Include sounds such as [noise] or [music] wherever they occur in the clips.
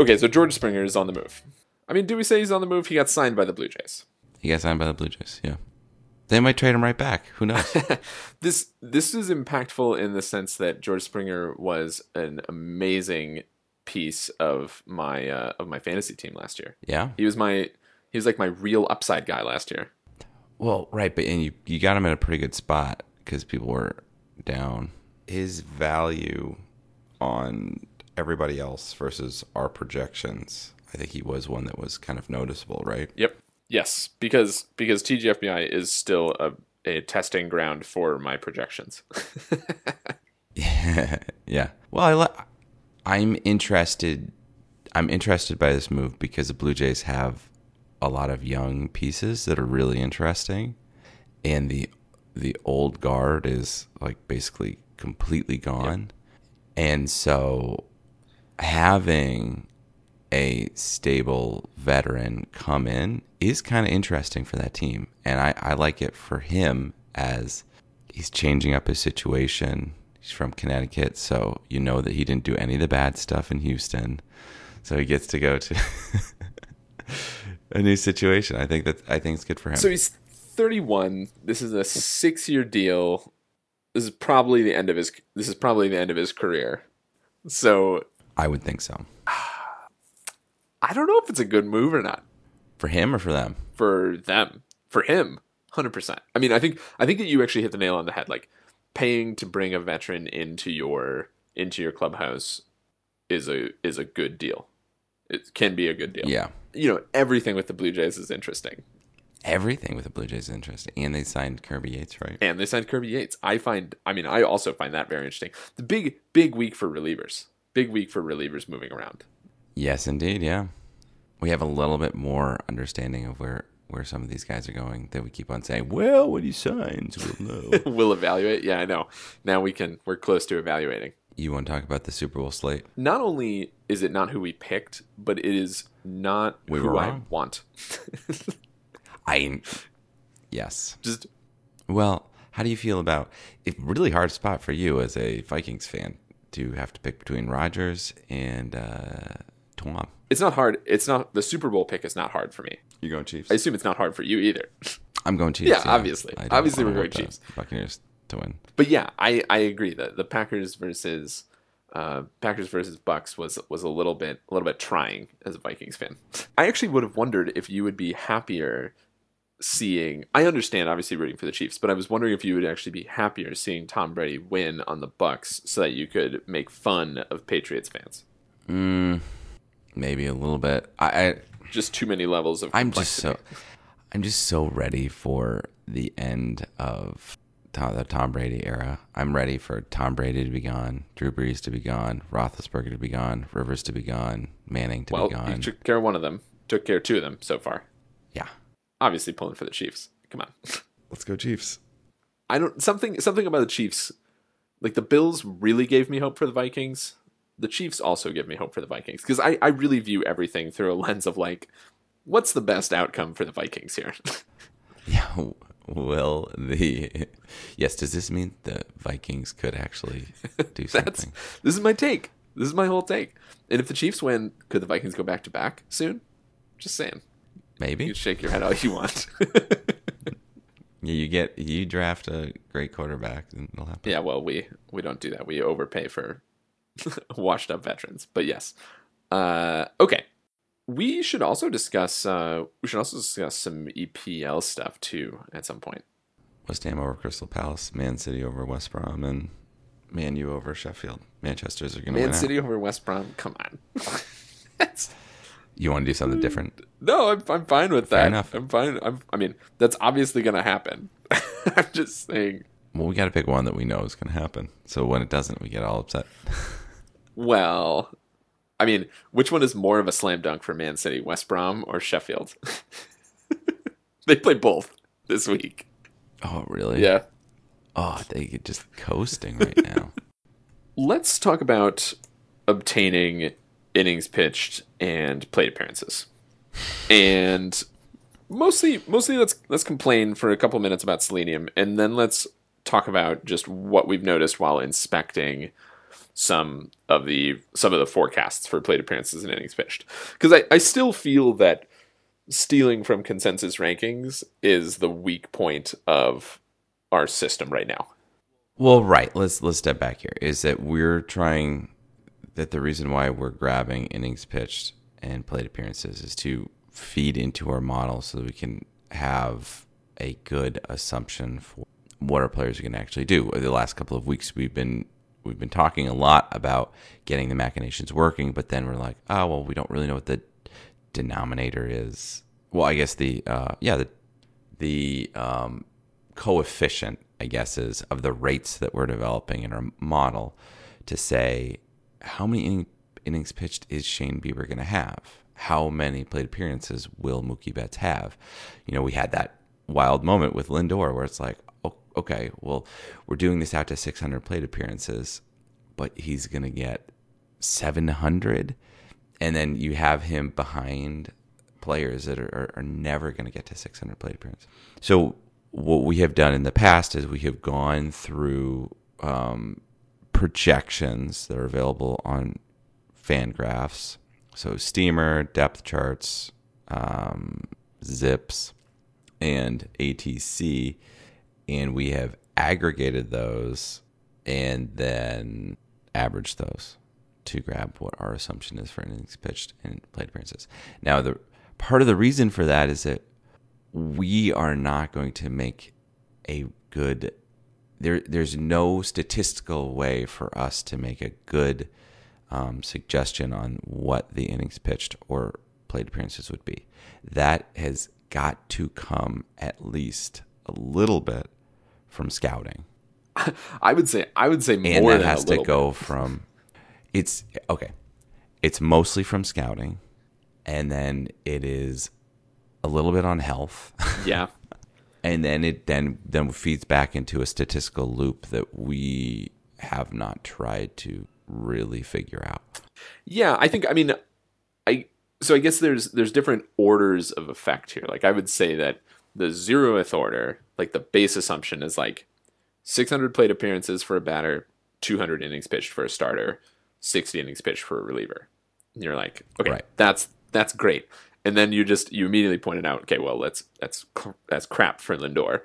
Okay, so George Springer is on the move. I mean, do we say he's on the move? He got signed by the Blue Jays. He got signed by the Blue Jays, yeah. They might trade him right back. Who knows? [laughs] This this is impactful in the sense that George Springer was an amazing piece of my uh, of my fantasy team last year. yeah. He was my he was like my real upside guy last year. Well, right, but and you you got him in a pretty good spot because people were down. His value on everybody else versus our projections, I think he was one that was kind of noticeable, right? Yep. Yes, because because TGFBI is still a a testing ground for my projections. [laughs] [laughs] yeah. Well, I I'm interested. I'm interested by this move because the Blue Jays have a lot of young pieces that are really interesting, and the the old guard is like basically completely gone, and so having a stable veteran come in is kind of interesting for that team. And I, I like it for him as he's changing up his situation. He's from Connecticut, so you know that he didn't do any of the bad stuff in Houston. So he gets to go to [laughs] a new situation. I think that I think it's good for him. So he's 31. This is a six year deal. This is probably the end of his. This is probably the end of his career. So I would think so. [sighs] I don't know if it's a good move or not For him or for them? for them. For him, hundred percent. I mean, I think I think that you actually hit the nail on the head. Like paying to bring a veteran into your into your clubhouse is a is a good deal. It can be a good deal. Yeah. You know, everything with the Blue Jays is interesting. Everything with the Blue Jays is interesting. And they signed Kirby Yates, right? and they signed Kirby Yates. I find, I mean, I also find that very interesting. The big, big week for relievers. Big week for relievers moving around. Yes, indeed. Yeah, we have a little bit more understanding of where where some of these guys are going. That we keep on saying, "Well, when he signs, we'll know." [laughs] we'll evaluate. Yeah, I know. Now we can. We're close to evaluating. you want to talk about the Super Bowl slate? Not only is it not who we picked, but it is not We who I want. [laughs] I yes. Just Well, how do you feel about it? Really hard spot for you as a Vikings fan to have to pick between Rodgers and uh, Twom. it's not hard. It's not the Super Bowl pick is not hard for me. You going Chiefs? I assume it's not hard for you either. I'm going Chiefs. Yeah, obviously. Obviously we're going Chiefs. Buccaneers to win. But yeah, I, I agree that the Packers versus uh, Packers versus Bucks was was a little bit a little bit trying as a Vikings fan. I actually would have wondered if you would be happier seeing. I understand obviously rooting for the Chiefs, but I was wondering if you would actually be happier seeing Tom Brady win on the Bucks so that you could make fun of Patriots fans. Mm, maybe a little bit. I, I Just too many levels of. I'm just so. I'm just so ready for the end of Tom, the Tom Brady era. I'm ready for Tom Brady to be gone, Drew Brees to be gone, Roethlisberger to be gone, Rivers to be gone, Manning to well, be you gone. took care of one of them. Took care of two of them so far. Obviously pulling for the Chiefs. Come on. let's go Chiefs. I don't something something about the Chiefs. Like the Bills really gave me hope for the Vikings. The Chiefs also give me hope for the Vikings because I, I really view everything through a lens of like, what's the best outcome for the Vikings here? [laughs] Yeah. Well, the yes? Does this mean the Vikings could actually do [laughs] something? this is my take. This is my whole take. And if the Chiefs win, could the Vikings go back to back soon? Just saying. Maybe. You shake your head all you want. [laughs] Yeah, you get you draft a great quarterback, and it'll happen. yeah, well, we we don't do that. We overpay for [laughs] washed up veterans. But yes. Uh, okay. We should also discuss. Uh, we should also discuss some EPL stuff too at some point. West Ham over Crystal Palace, Man City over West Brom, and Man U over Sheffield. Manchester's are going to win. Man out. City over West Brom. Come on. [laughs] That's You want to do something different? Mm, no, I'm I'm fine with that. Fair enough. I'm fine. I'm, I mean, that's obviously going to happen. [laughs] I'm just saying. Well, we got to pick one that we know is going to happen. So when it doesn't, we get all upset. Well, I mean, which one is more of a slam dunk for Man City, West Brom or Sheffield? [laughs] they play both this week. Oh, really? Yeah. Oh, they get just coasting right now. [laughs] Let's talk about obtaining innings pitched and plate appearances. And mostly mostly let's let's complain for a couple minutes about selenium and then let's talk about just what we've noticed while inspecting some of the some of the forecasts for plate appearances and innings pitched. Because I, I still feel that stealing from consensus rankings is the weak point of our system right now. Well, right. Let's let's step back here. Is that we're trying that the reason why we're grabbing innings pitched and plate appearances is to feed into our model so that we can have a good assumption for what our players are going to actually do. Over The last couple of weeks we've been we've been talking a lot about getting the machinations working, but then we're like, oh well, we don't really know what the denominator is. Well, I guess the uh, yeah the the um, coefficient, I guess, is of the rates that we're developing in our model to say how many inning, innings pitched is Shane Bieber going to have? How many plate appearances will Mookie Betts have? You know, we had that wild moment with Lindor where it's like, oh, okay, well, we're doing this out to 600 plate appearances, but he's going to get 700. And then you have him behind players that are, are, are never going to get to 600 plate appearances. So what we have done in the past is we have gone through um, projections that are available on Fangraphs. So Steamer, depth charts, um, Zips, and ATC, and we have aggregated those and then averaged those to grab what our assumption is for innings pitched and plate appearances. Now, the part of the reason for that is that we are not going to make a good there there's no statistical way for us to make a good um, suggestion on what the innings pitched or plate appearances would be. That has got to come at least a little bit from scouting. [laughs] I would say I would say more and that has to go bit. from it's okay it's mostly from scouting and then it is a little bit on health Yeah. [laughs] and then it then then feeds back into a statistical loop that we have not tried to really figure out Yeah, I think I mean I so I guess there's there's different orders of effect here. Like I would say that the zeroth order, like the base assumption is like 600 plate appearances for a batter, 200 innings pitched for a starter, 60 innings pitched for a reliever. And you're like, okay, Right. that's that's great. And then you just you immediately pointed out, okay, well, that's that's that's crap for Lindor.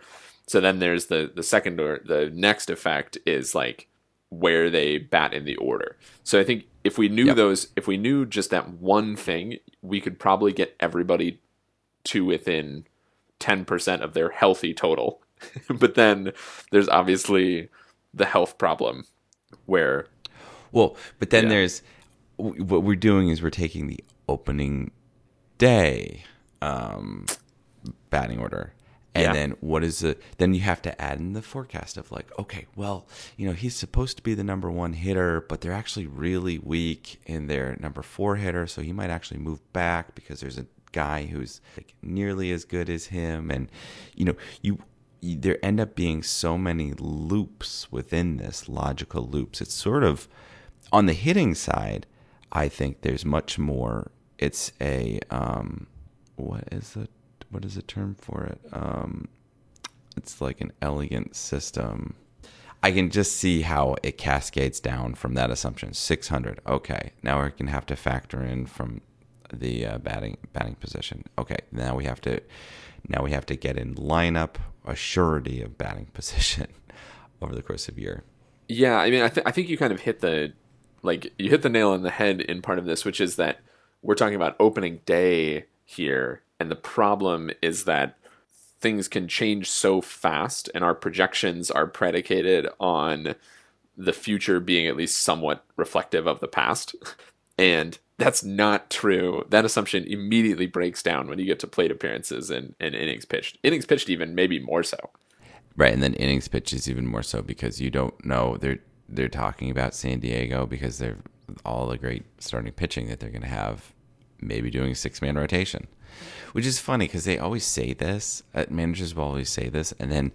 So then there's the the second or the next effect is like where they bat in the order. So I think if we knew Yep. those, if we knew just that one thing, we could probably get everybody to within 10% of their healthy total. [laughs] but then there's obviously the health problem where well but then Yeah. there's what we're doing is we're taking the opening day um batting order. And Yeah. then what is the then you have to add in the forecast of like okay well you know he's supposed to be the number one hitter but they're actually really weak in their number four hitter. So he might actually move back because there's a guy who's like nearly as good as him. And you know you, you there end up being so many loops within this logical loops. It's sort of on the hitting side i think there's much more it's a um what is it what is the term for it? Um it's like an elegant system. I can just see how it cascades down from that assumption. 600 okay. Now we're going to have to factor in from the uh, batting batting position. Okay now we have to now we have to get in lineup a surety of batting [laughs] position over the course of year. Yeah, I mean, I, th- I think you kind of hit the like you hit the nail on the head in part of this, which is that we're talking about opening day here, and the problem is that things can change so fast, and our projections are predicated on the future being at least somewhat reflective of the past. [laughs] And that's not true. That assumption immediately breaks down when you get to plate appearances and, and innings pitched. Innings pitched even maybe more so. Right, and then innings pitched is even more so because you don't know they're they're talking about San Diego because they're all the great starting pitching that they're going to have, maybe doing a six man rotation, which is funny because they always say this. Uh, managers will always say this, and then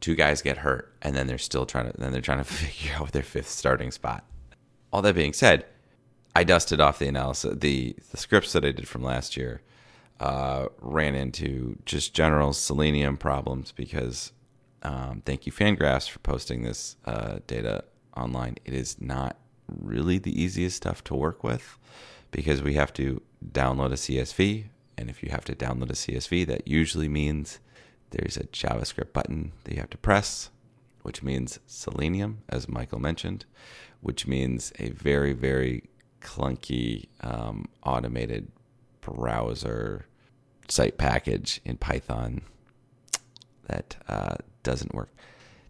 two guys get hurt, and then they're still trying to then they're trying [laughs] to figure out their fifth starting spot. All that being said, I dusted off the analysis, the the scripts that I did from last year. Uh, ran into just general selenium problems because um, thank you, Fangraphs, for posting this uh, data online. It is not really the easiest stuff to work with because we have to download a CSV. And if you have to download a CSV, that usually means there's a JavaScript button that you have to press, which means Selenium, as Michael mentioned, which means a very, very clunky um, automated browser site package in Python that uh, doesn't work.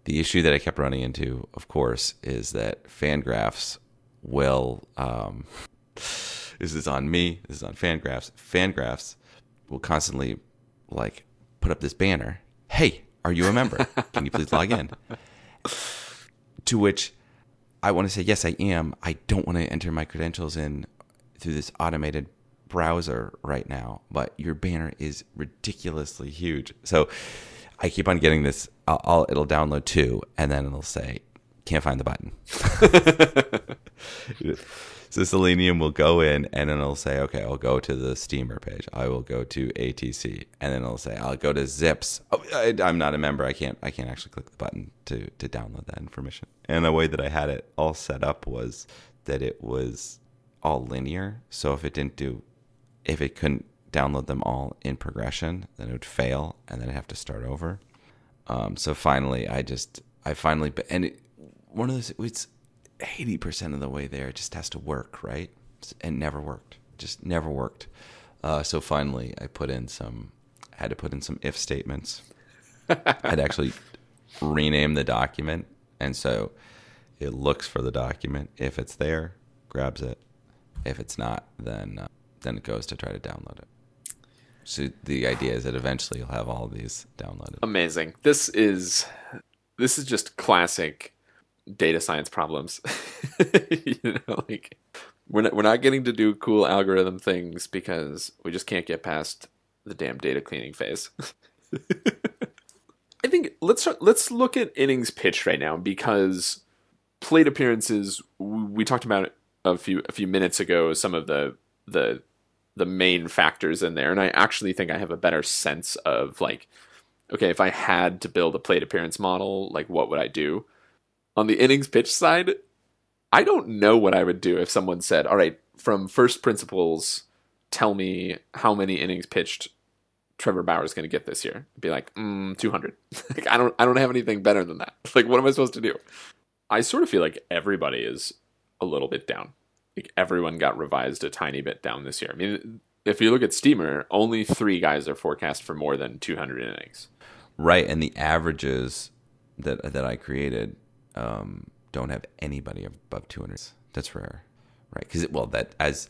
The issue that I kept running into, of course, is that Fangraphs will. Um, this is on me. This is on Fangraphs. Fangraphs will constantly like put up this banner. Hey, are you a member? Can you please log in? To which I want to say yes, I am. I don't want to enter my credentials in through this automated browser right now, but your banner is ridiculously huge. So I keep on getting this. I'll, I'll it'll download two, and then it'll say can't find the button. [laughs] so Selenium will go in, and then it'll say, okay, I'll go to the Steamer page. I will go to ATC, and then it'll say, I'll go to Zips. Oh, I, I'm not a member. I can't. I can't actually click the button to to download that information. And the way that I had it all set up was that it was all linear. So if it didn't do, if it couldn't download them all in progression, then it would fail, and then I'd have to start over. Um, so finally, I just, I finally, and it, one of those, it's eighty percent of the way there. It just has to work, right? And never worked. Just never worked. Uh, so finally, I put in some, I had to put in some if statements. [laughs] I'd actually rename the document, and so it looks for the document. If it's there, grabs it. If it's not, then uh, then it goes to try to download it. So the idea is that eventually you'll have all these downloaded. Amazing. This is this is just classic data science problems. [laughs] you know, like we're not we're not getting to do cool algorithm things because we just can't get past the damn data cleaning phase. [laughs] I think let's start, let's look at innings pitched right now because plate appearances we talked about a few a few minutes ago some of the the the main factors in there and I actually think I have a better sense of like okay if I had to build a plate appearance model like what would I do on the innings pitch side I don't know what I would do if someone said all right from first principles tell me how many innings pitched Trevor Bauer is going to get this year. I'd Be like, mm, 200. [laughs] like, I don't, I don't have anything better than that. [laughs] Like, what am I supposed to do? I sort of feel like everybody is a little bit down. Like, everyone got revised a tiny bit down this year. I mean, if you look at Steamer, only three guys are forecast for more than 200 innings. Right, and the averages that that I created um, don't have anybody above 200. That's rare, right? Because well, that as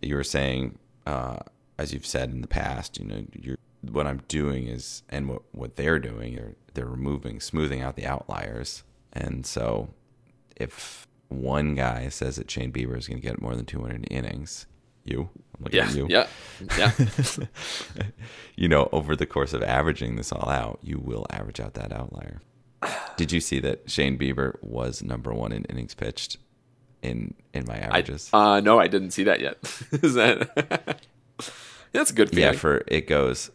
you were saying. Uh, as you've said in the past, you know, you're, what I'm doing is, and what, what they're doing, they're, they're removing, smoothing out the outliers. And so if one guy says that Shane Bieber is going to get more than 200 innings, you, I'm looking yeah, at you. Yeah. Yeah. [laughs] you know, over the course of averaging this all out, you will average out that outlier. Did you see that Shane Bieber was number one in innings pitched in in my averages? I, uh, no, I didn't see that yet. [laughs] is that? [laughs] That's a good feeling. Yeah, for it goes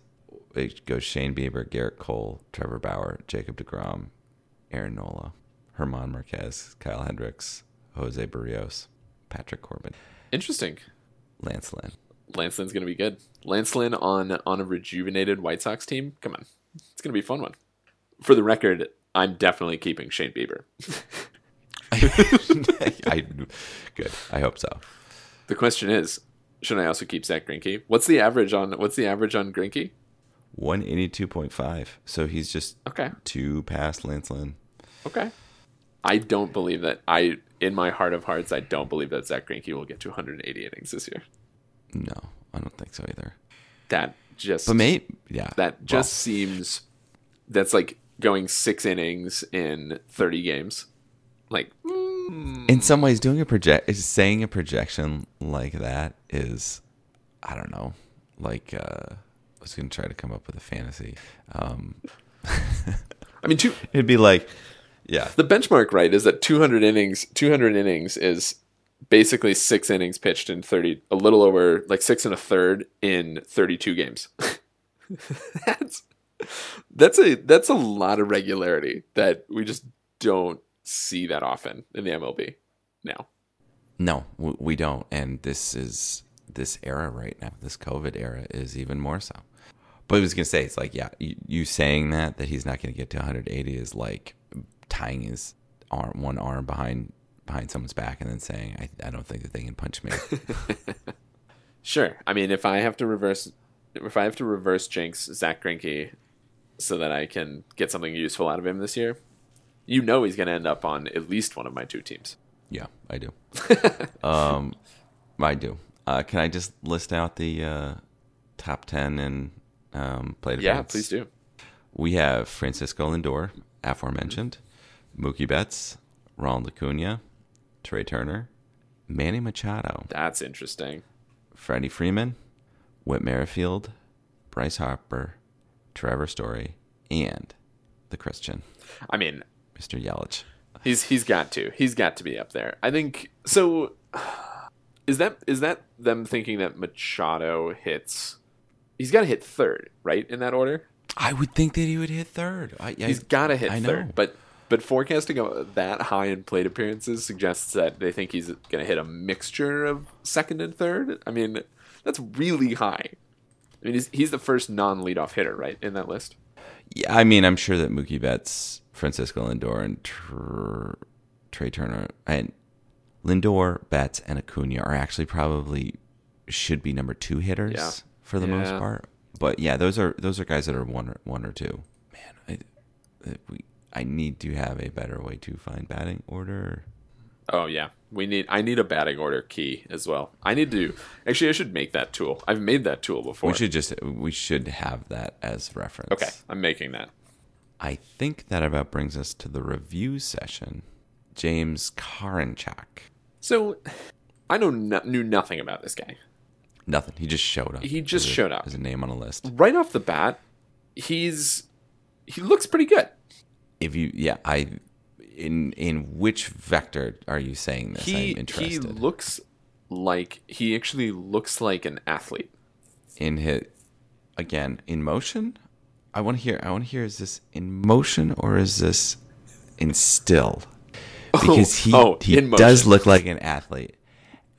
it goes Shane Bieber, Gerrit Cole, Trevor Bauer, Jacob DeGrom, Aaron Nola, German Marquez, Kyle Hendricks, Jose Berrios, Patrick Corbin. Interesting. Lance Lynn. Lance Lynn's gonna be good. Lance Lynn on on a rejuvenated White Sox team. Come on, it's gonna be a fun one. For the record, I'm definitely keeping Shane Bieber. [laughs] I, good. I hope so. The question is, should I also keep Zack Greinke? What's the average on What's the average on Greinke? One eighty two point five. So he's just okay. Two past Lance Lynn. Okay. I don't believe that. I in my heart of hearts, I don't believe that Zack Greinke will get to 180 innings this year. No, I don't think so either. That just But mate, yeah, that just seems that's like going six innings in 30 games. Like mm, in some ways, doing a project is saying a projection like that is, I don't know, like uh, I was gonna try to come up with a fantasy. Um, I mean, two, [laughs] it'd be like, yeah, the benchmark right is that 200 innings 200 innings is basically six innings pitched in 30 a little over like six and a third in 32 games [laughs] that's [laughs] that's a that's a lot of regularity that we just don't see that often in the mlb now no, we don't, and this is this era right now. This COVID era is even more so. But I was gonna say, it's like, yeah, you, you saying that that he's not gonna get to 180 is like tying his arm, one arm behind behind someone's back, and then saying, I, I don't think that they can punch me. [laughs] [laughs] Sure. I mean, if I have to reverse, if I have to reverse jinx Zack Greinke, so that I can get something useful out of him this year, you know he's going to end up on at least one of my two teams. Yeah, I do. [laughs] um, I do. Uh, can I just list out the uh, top ten and um, plate Yeah, events? please do. We have Francisco Lindor, aforementioned, Mookie Betts, Ronald Acuna, Trea Turner, Manny Machado, That's interesting. Freddie Freeman, Whit Merrifield, Bryce Harper, Trevor Story, and the Christian, I mean, Mr. Yelich. he's he's got to. He's got to be up there. I think so. Is that is that them thinking that Machado hits? He's got to hit third, right, in that order. I would think that he would hit third. I, He's got to hit I know. third, but but forecasting that high in plate appearances suggests that they think he's going to hit a mixture of second and third. I mean, that's really high. I mean, he's, he's the first non-leadoff hitter, right, in that list. Yeah, I mean, I'm sure that Mookie Betts, Francisco Lindor, and Tr- Trea Turner and Lindor, Betts, and Acuna are actually probably should be number two hitters Yeah. for the most part. But yeah, those are those are guys that are one or one or two. Man, I, we I need to have a better way to find batting order. Oh yeah, we need. I need a batting order key as well. I need to. Actually, I should make that tool. I've made that tool before. We should just we should have that as reference. Okay, I'm making that. I think that about brings us to the review session. James Karinchak. So, I know no, knew nothing about this guy. Nothing. He just showed up. He just a- showed up. as a name on a list. Right off the bat, he's he looks pretty good. If you, yeah, I, in in which vector are you saying this? he I'm interested. he looks like he actually looks like an athlete. in his again in motion. I want to hear. I want to hear. Is this in motion or is this in still? Oh, because he oh, he does look like an athlete,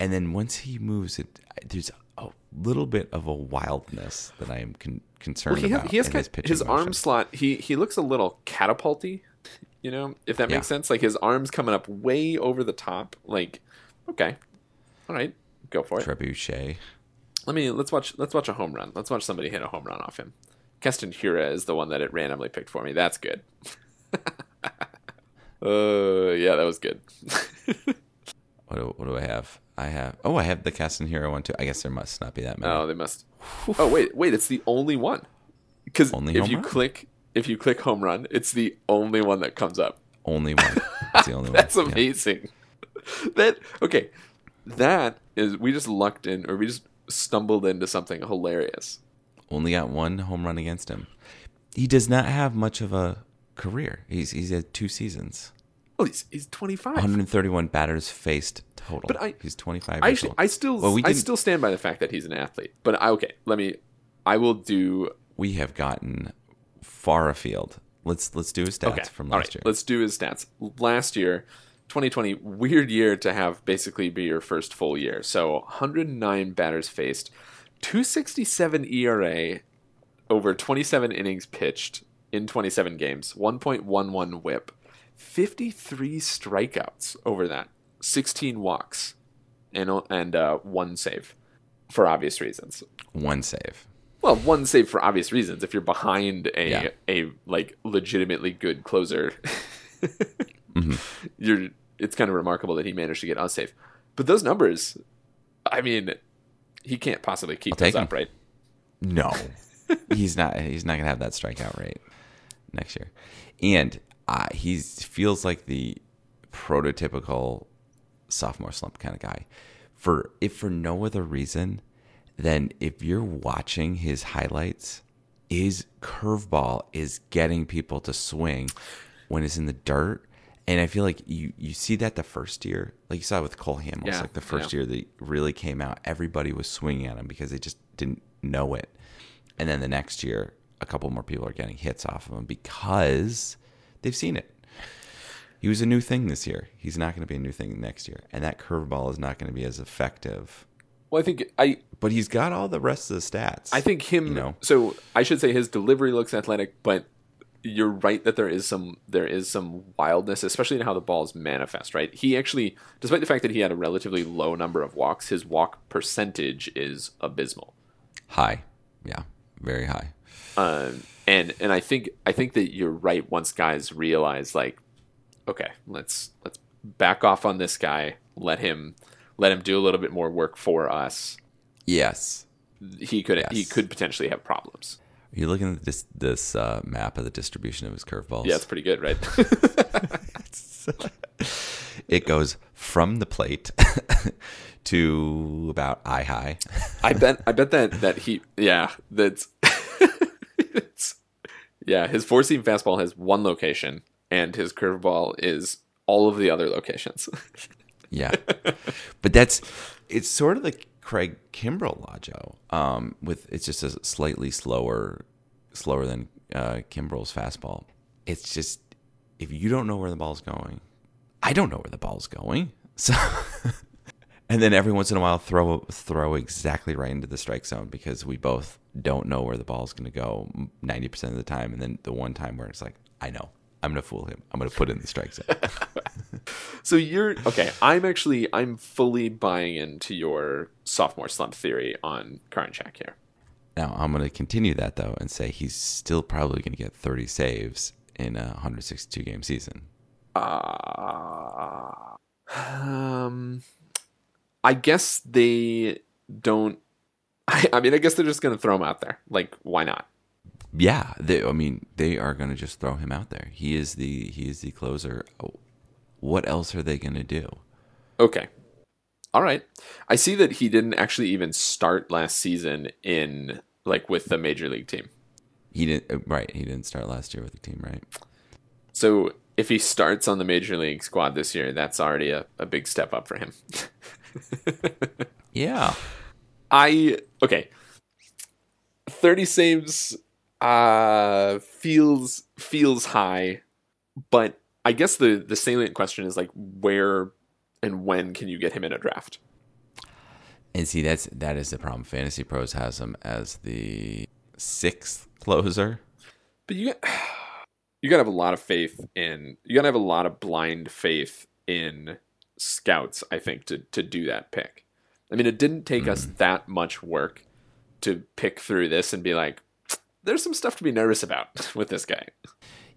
and then once he moves, it there's a little bit of a wildness that I am con- concerned Well, he, has, about. he has his his arm slot. He he looks a little catapulty. You know, if that makes Yeah. sense. Like his arms coming up way over the top. Like, okay, all right, go for it. trebuchet. Let me let's watch let's watch a home run. Let's watch somebody hit a home run off him. Keston Hiura is the one that it randomly picked for me. That's good. [laughs] uh, yeah, that was good. [laughs] What do, what do I have? I have. Oh, I have the Keston Hiura one too. I guess there must not be that many. oh, they must. Oh wait, wait, it's the only one. Because if you run? click if you click home run, it's the only one that comes up. Only one. That's the only [laughs] one. That's Yeah. amazing. That okay. That is we just lucked in or we just stumbled into something hilarious. only got one home run against him. He does not have much of a career. He's he's had two seasons. Oh, he's he's 25. 131 batters faced total. But I- he's 25. I actually. I still Well, we I still stand by the fact that he's an athlete. But I, okay, let me I will do we have gotten far afield. Let's let's do his stats okay. from last right, year. let's do his stats. Last year, 2020, weird year to have basically be your first full year. So 109 batters faced, 267 ERA over 27 innings pitched in 27 games, 1.11 whip, 53 strikeouts over that, 16 walks, and and uh, one save for obvious reasons. One save. Well, one save for obvious reasons. If you're behind a Yeah. a like legitimately good closer, [laughs] Mm-hmm. you're it's kind of remarkable that he managed to get us safe. But those numbers, I mean, he can't possibly keep those 'em. up, right? No, [laughs] he's not. He's not gonna have that strikeout rate next year, and uh, he feels like the prototypical sophomore slump kind of guy. For if for no other reason than if you're watching his highlights, his curveball is getting people to swing when it's in the dirt. And I feel like you, you see that the first year, like you saw with Cole Hamels, Yeah, like the first yeah. year that really came out, everybody was swinging at him because they just didn't know it. And then the next year, a couple more people are getting hits off of him because they've seen it. He was a new thing this year. He's not going to be a new thing next year. And that curveball is not going to be as effective. Well, I think I But he's got all the rest of the stats. I think him. You know. So I should say his delivery looks athletic, but you're right that there is some there is some wildness, especially in how the balls manifest. Right, he actually, despite the fact that he had a relatively low number of walks, his walk percentage is abysmal. high. Yeah, very high. Um, and and I think I think that you're right. Once guys realize like, okay, let's let's back off on this guy. Let him let him do a little bit more work for us. Yes. He could he could potentially have problems. Are you looking at this this uh, map of the distribution of his curveballs? Yeah, it's pretty good, right? [laughs] It goes from the plate [laughs] to about eye high. I bet I bet that that he yeah that's [laughs] yeah his four seam fastball has one location and his curveball is all of the other locations. Yeah, but that's it's sort of the Craig Kimbrel Lajo. Um, with it's just a slightly slower, slower than uh, Kimbrel's fastball. It's just if you don't know where the ball's going, I don't know where the ball's going. [laughs] So, and then every once in a while throw throw exactly right into the strike zone because we both don't know where the ball's going to go ninety percent of the time. And then the one time where it's like, I know. I'm gonna fool him. I'm gonna put it in the strike zone. [laughs] so you're okay. I'm actually I'm fully buying into your sophomore slump theory on Karinchak here. Now I'm going to continue that though and say he's still probably going to get 30 saves in a 162 game season. Uh, um, I guess they don't. I, [laughs] I mean, I guess they're just going to throw him out there. Like, why not? Yeah, they, I mean they are going to just throw him out there. He is the he is the closer. What else are they going to do? Okay. All right. I see that he didn't actually even start last season in like with the major league team. He didn't uh, right. He didn't start last year with the team, right? So if he starts on the major league squad this year, that's already a, a big step up for him. [laughs] Yeah, I okay. 30 saves uh feels feels high, but I guess the the salient question is like where and when can you get him in a draft? and see that's that is the problem. Fantasy Pros has him as the sixth closer. But you got you got to have a lot of faith in you got to have a lot of blind faith in scouts, I think, to to do that pick. I mean, it didn't take us mm. that much work to pick through this and be like, there's some stuff to be nervous about [laughs] with this guy.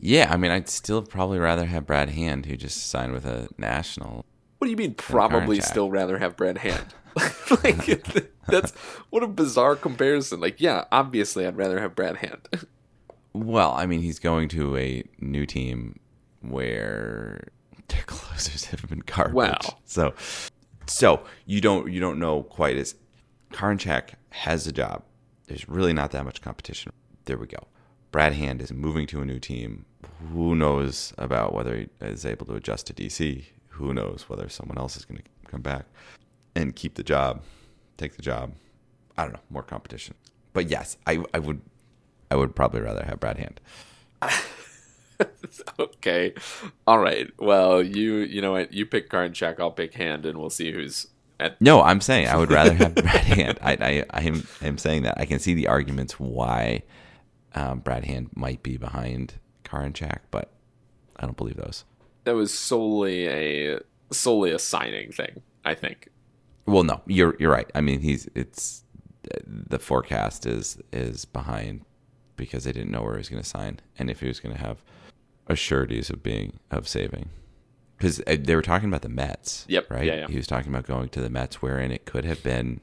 Yeah, I mean I'd still probably rather have Brad Hand, who just signed with a national. What do you mean? Probably still rather have Brad Hand. [laughs] [laughs] like that's what a bizarre comparison. Like, yeah, obviously, I'd rather have Brad Hand. [laughs] Well, I mean, he's going to a new team where their closers have been garbage. Well. so so you don't you don't know quite as Karinchak has a job. There's really not that much competition. There we go. Brad Hand is moving to a new team. Who knows about whether he is able to adjust to DC? Who knows whether someone else is going to come back and keep the job, take the job? I don't know. More competition. But yes, I I would I would probably rather have Brad Hand. [laughs] okay, all right. Well, you you know what? You pick Karinchak, I'll pick Hand, and we'll see who's at. No, I'm saying I would rather have Brad Hand. I, I, I am, I am saying that. I can see the arguments why um, Brad Hand might be behind Karinchak, but I don't believe those. That was solely a solely a signing thing. I think. Well, no, you're you're right. I mean, he's it's the forecast is is behind because they didn't know where he was going to sign and if he was going to have assurities of being of saving. because uh, they were talking about the Mets. Yep. Right. Yeah, yeah. He was talking about going to the Mets, wherein it could have been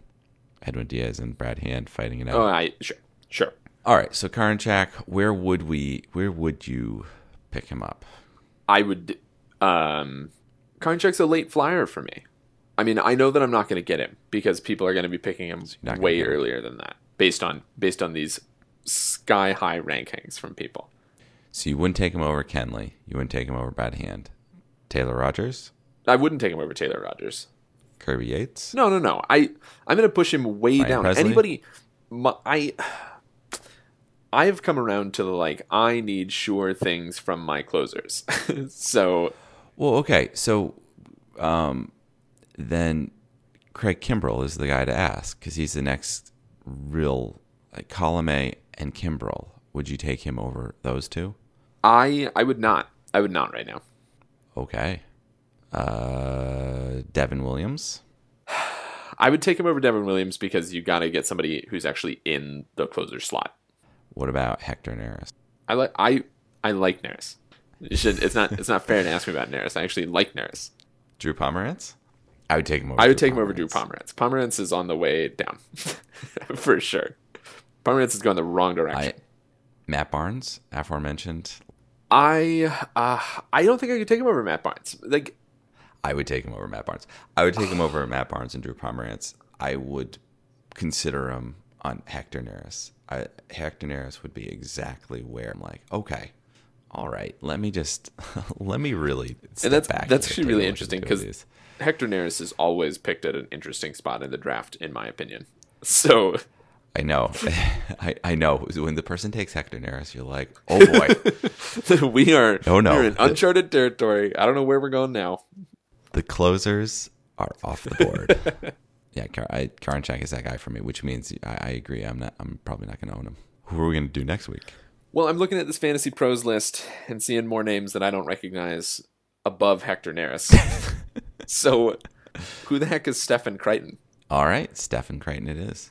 Edwin Diaz and Brad Hand fighting it out. Oh, I sure, sure. All right. So Karinchak, where would we? Where would you pick him up? I would. Um, Karinchak's a late flyer for me. I mean, I know that I'm not going to get him because people are going to be picking him gonna way him. earlier than that, based on based on these sky high rankings from people. So you wouldn't take him over Kenley. You wouldn't take him over Bad Hand. Taylor Rogers, I wouldn't take him over Taylor Rogers. Kirby Yates. No, no, no. I I'm going to push him way Ryan down. Pressly? Anybody, my, I I've come around to the like I need sure things from my closers. [laughs] so Well, okay. So um, then Craig Kimbrel is the guy to ask because he's the next real like Colome and Kimbrel. Would you take him over those two? I I would not. I would not right now. Okay. Uh, Devin Williams. [sighs] I would take him over Devin Williams because you got to get somebody who's actually in the closer slot. What about Hector Neris? I like I I like Neris. Should. It's not. It's not fair to ask me about Neris. I actually like Neris. Drew Pomeranz? I would take him over. I would Drew take him over Drew Pomeranz. Pomeranz is on the way down, [laughs] for sure. Pomeranz is going the wrong direction. I, Matt Barnes, aforementioned. I uh, I don't think I could take him over Matt Barnes. Like I would take him over Matt Barnes. I would take him over Matt Barnes and Drew Pomeranz. I would consider him on Hector Neris. I, Hector Neris would be exactly where I'm like, okay, all right, let me just [laughs] let me really and that's back. that's actually really interesting because. Hector Neris is always picked at an interesting spot in the draft, in my opinion. [laughs] So I know, [laughs] I, I know. When the person takes Hector Neris, you're like, oh boy, we are Oh, no. we're in uncharted territory. I don't know where we're going now. the closers are off the board. Yeah, Kar- I, Karinchak is that guy for me, which means I, I agree. I'm not. I'm probably not going to own him. Who are we going to do next week? Well, I'm looking at this fantasy pros list and seeing more names that I don't recognize above Hector Neris. [laughs] so, who the heck is Stefan Crichton? All right, Stefan Crichton it is.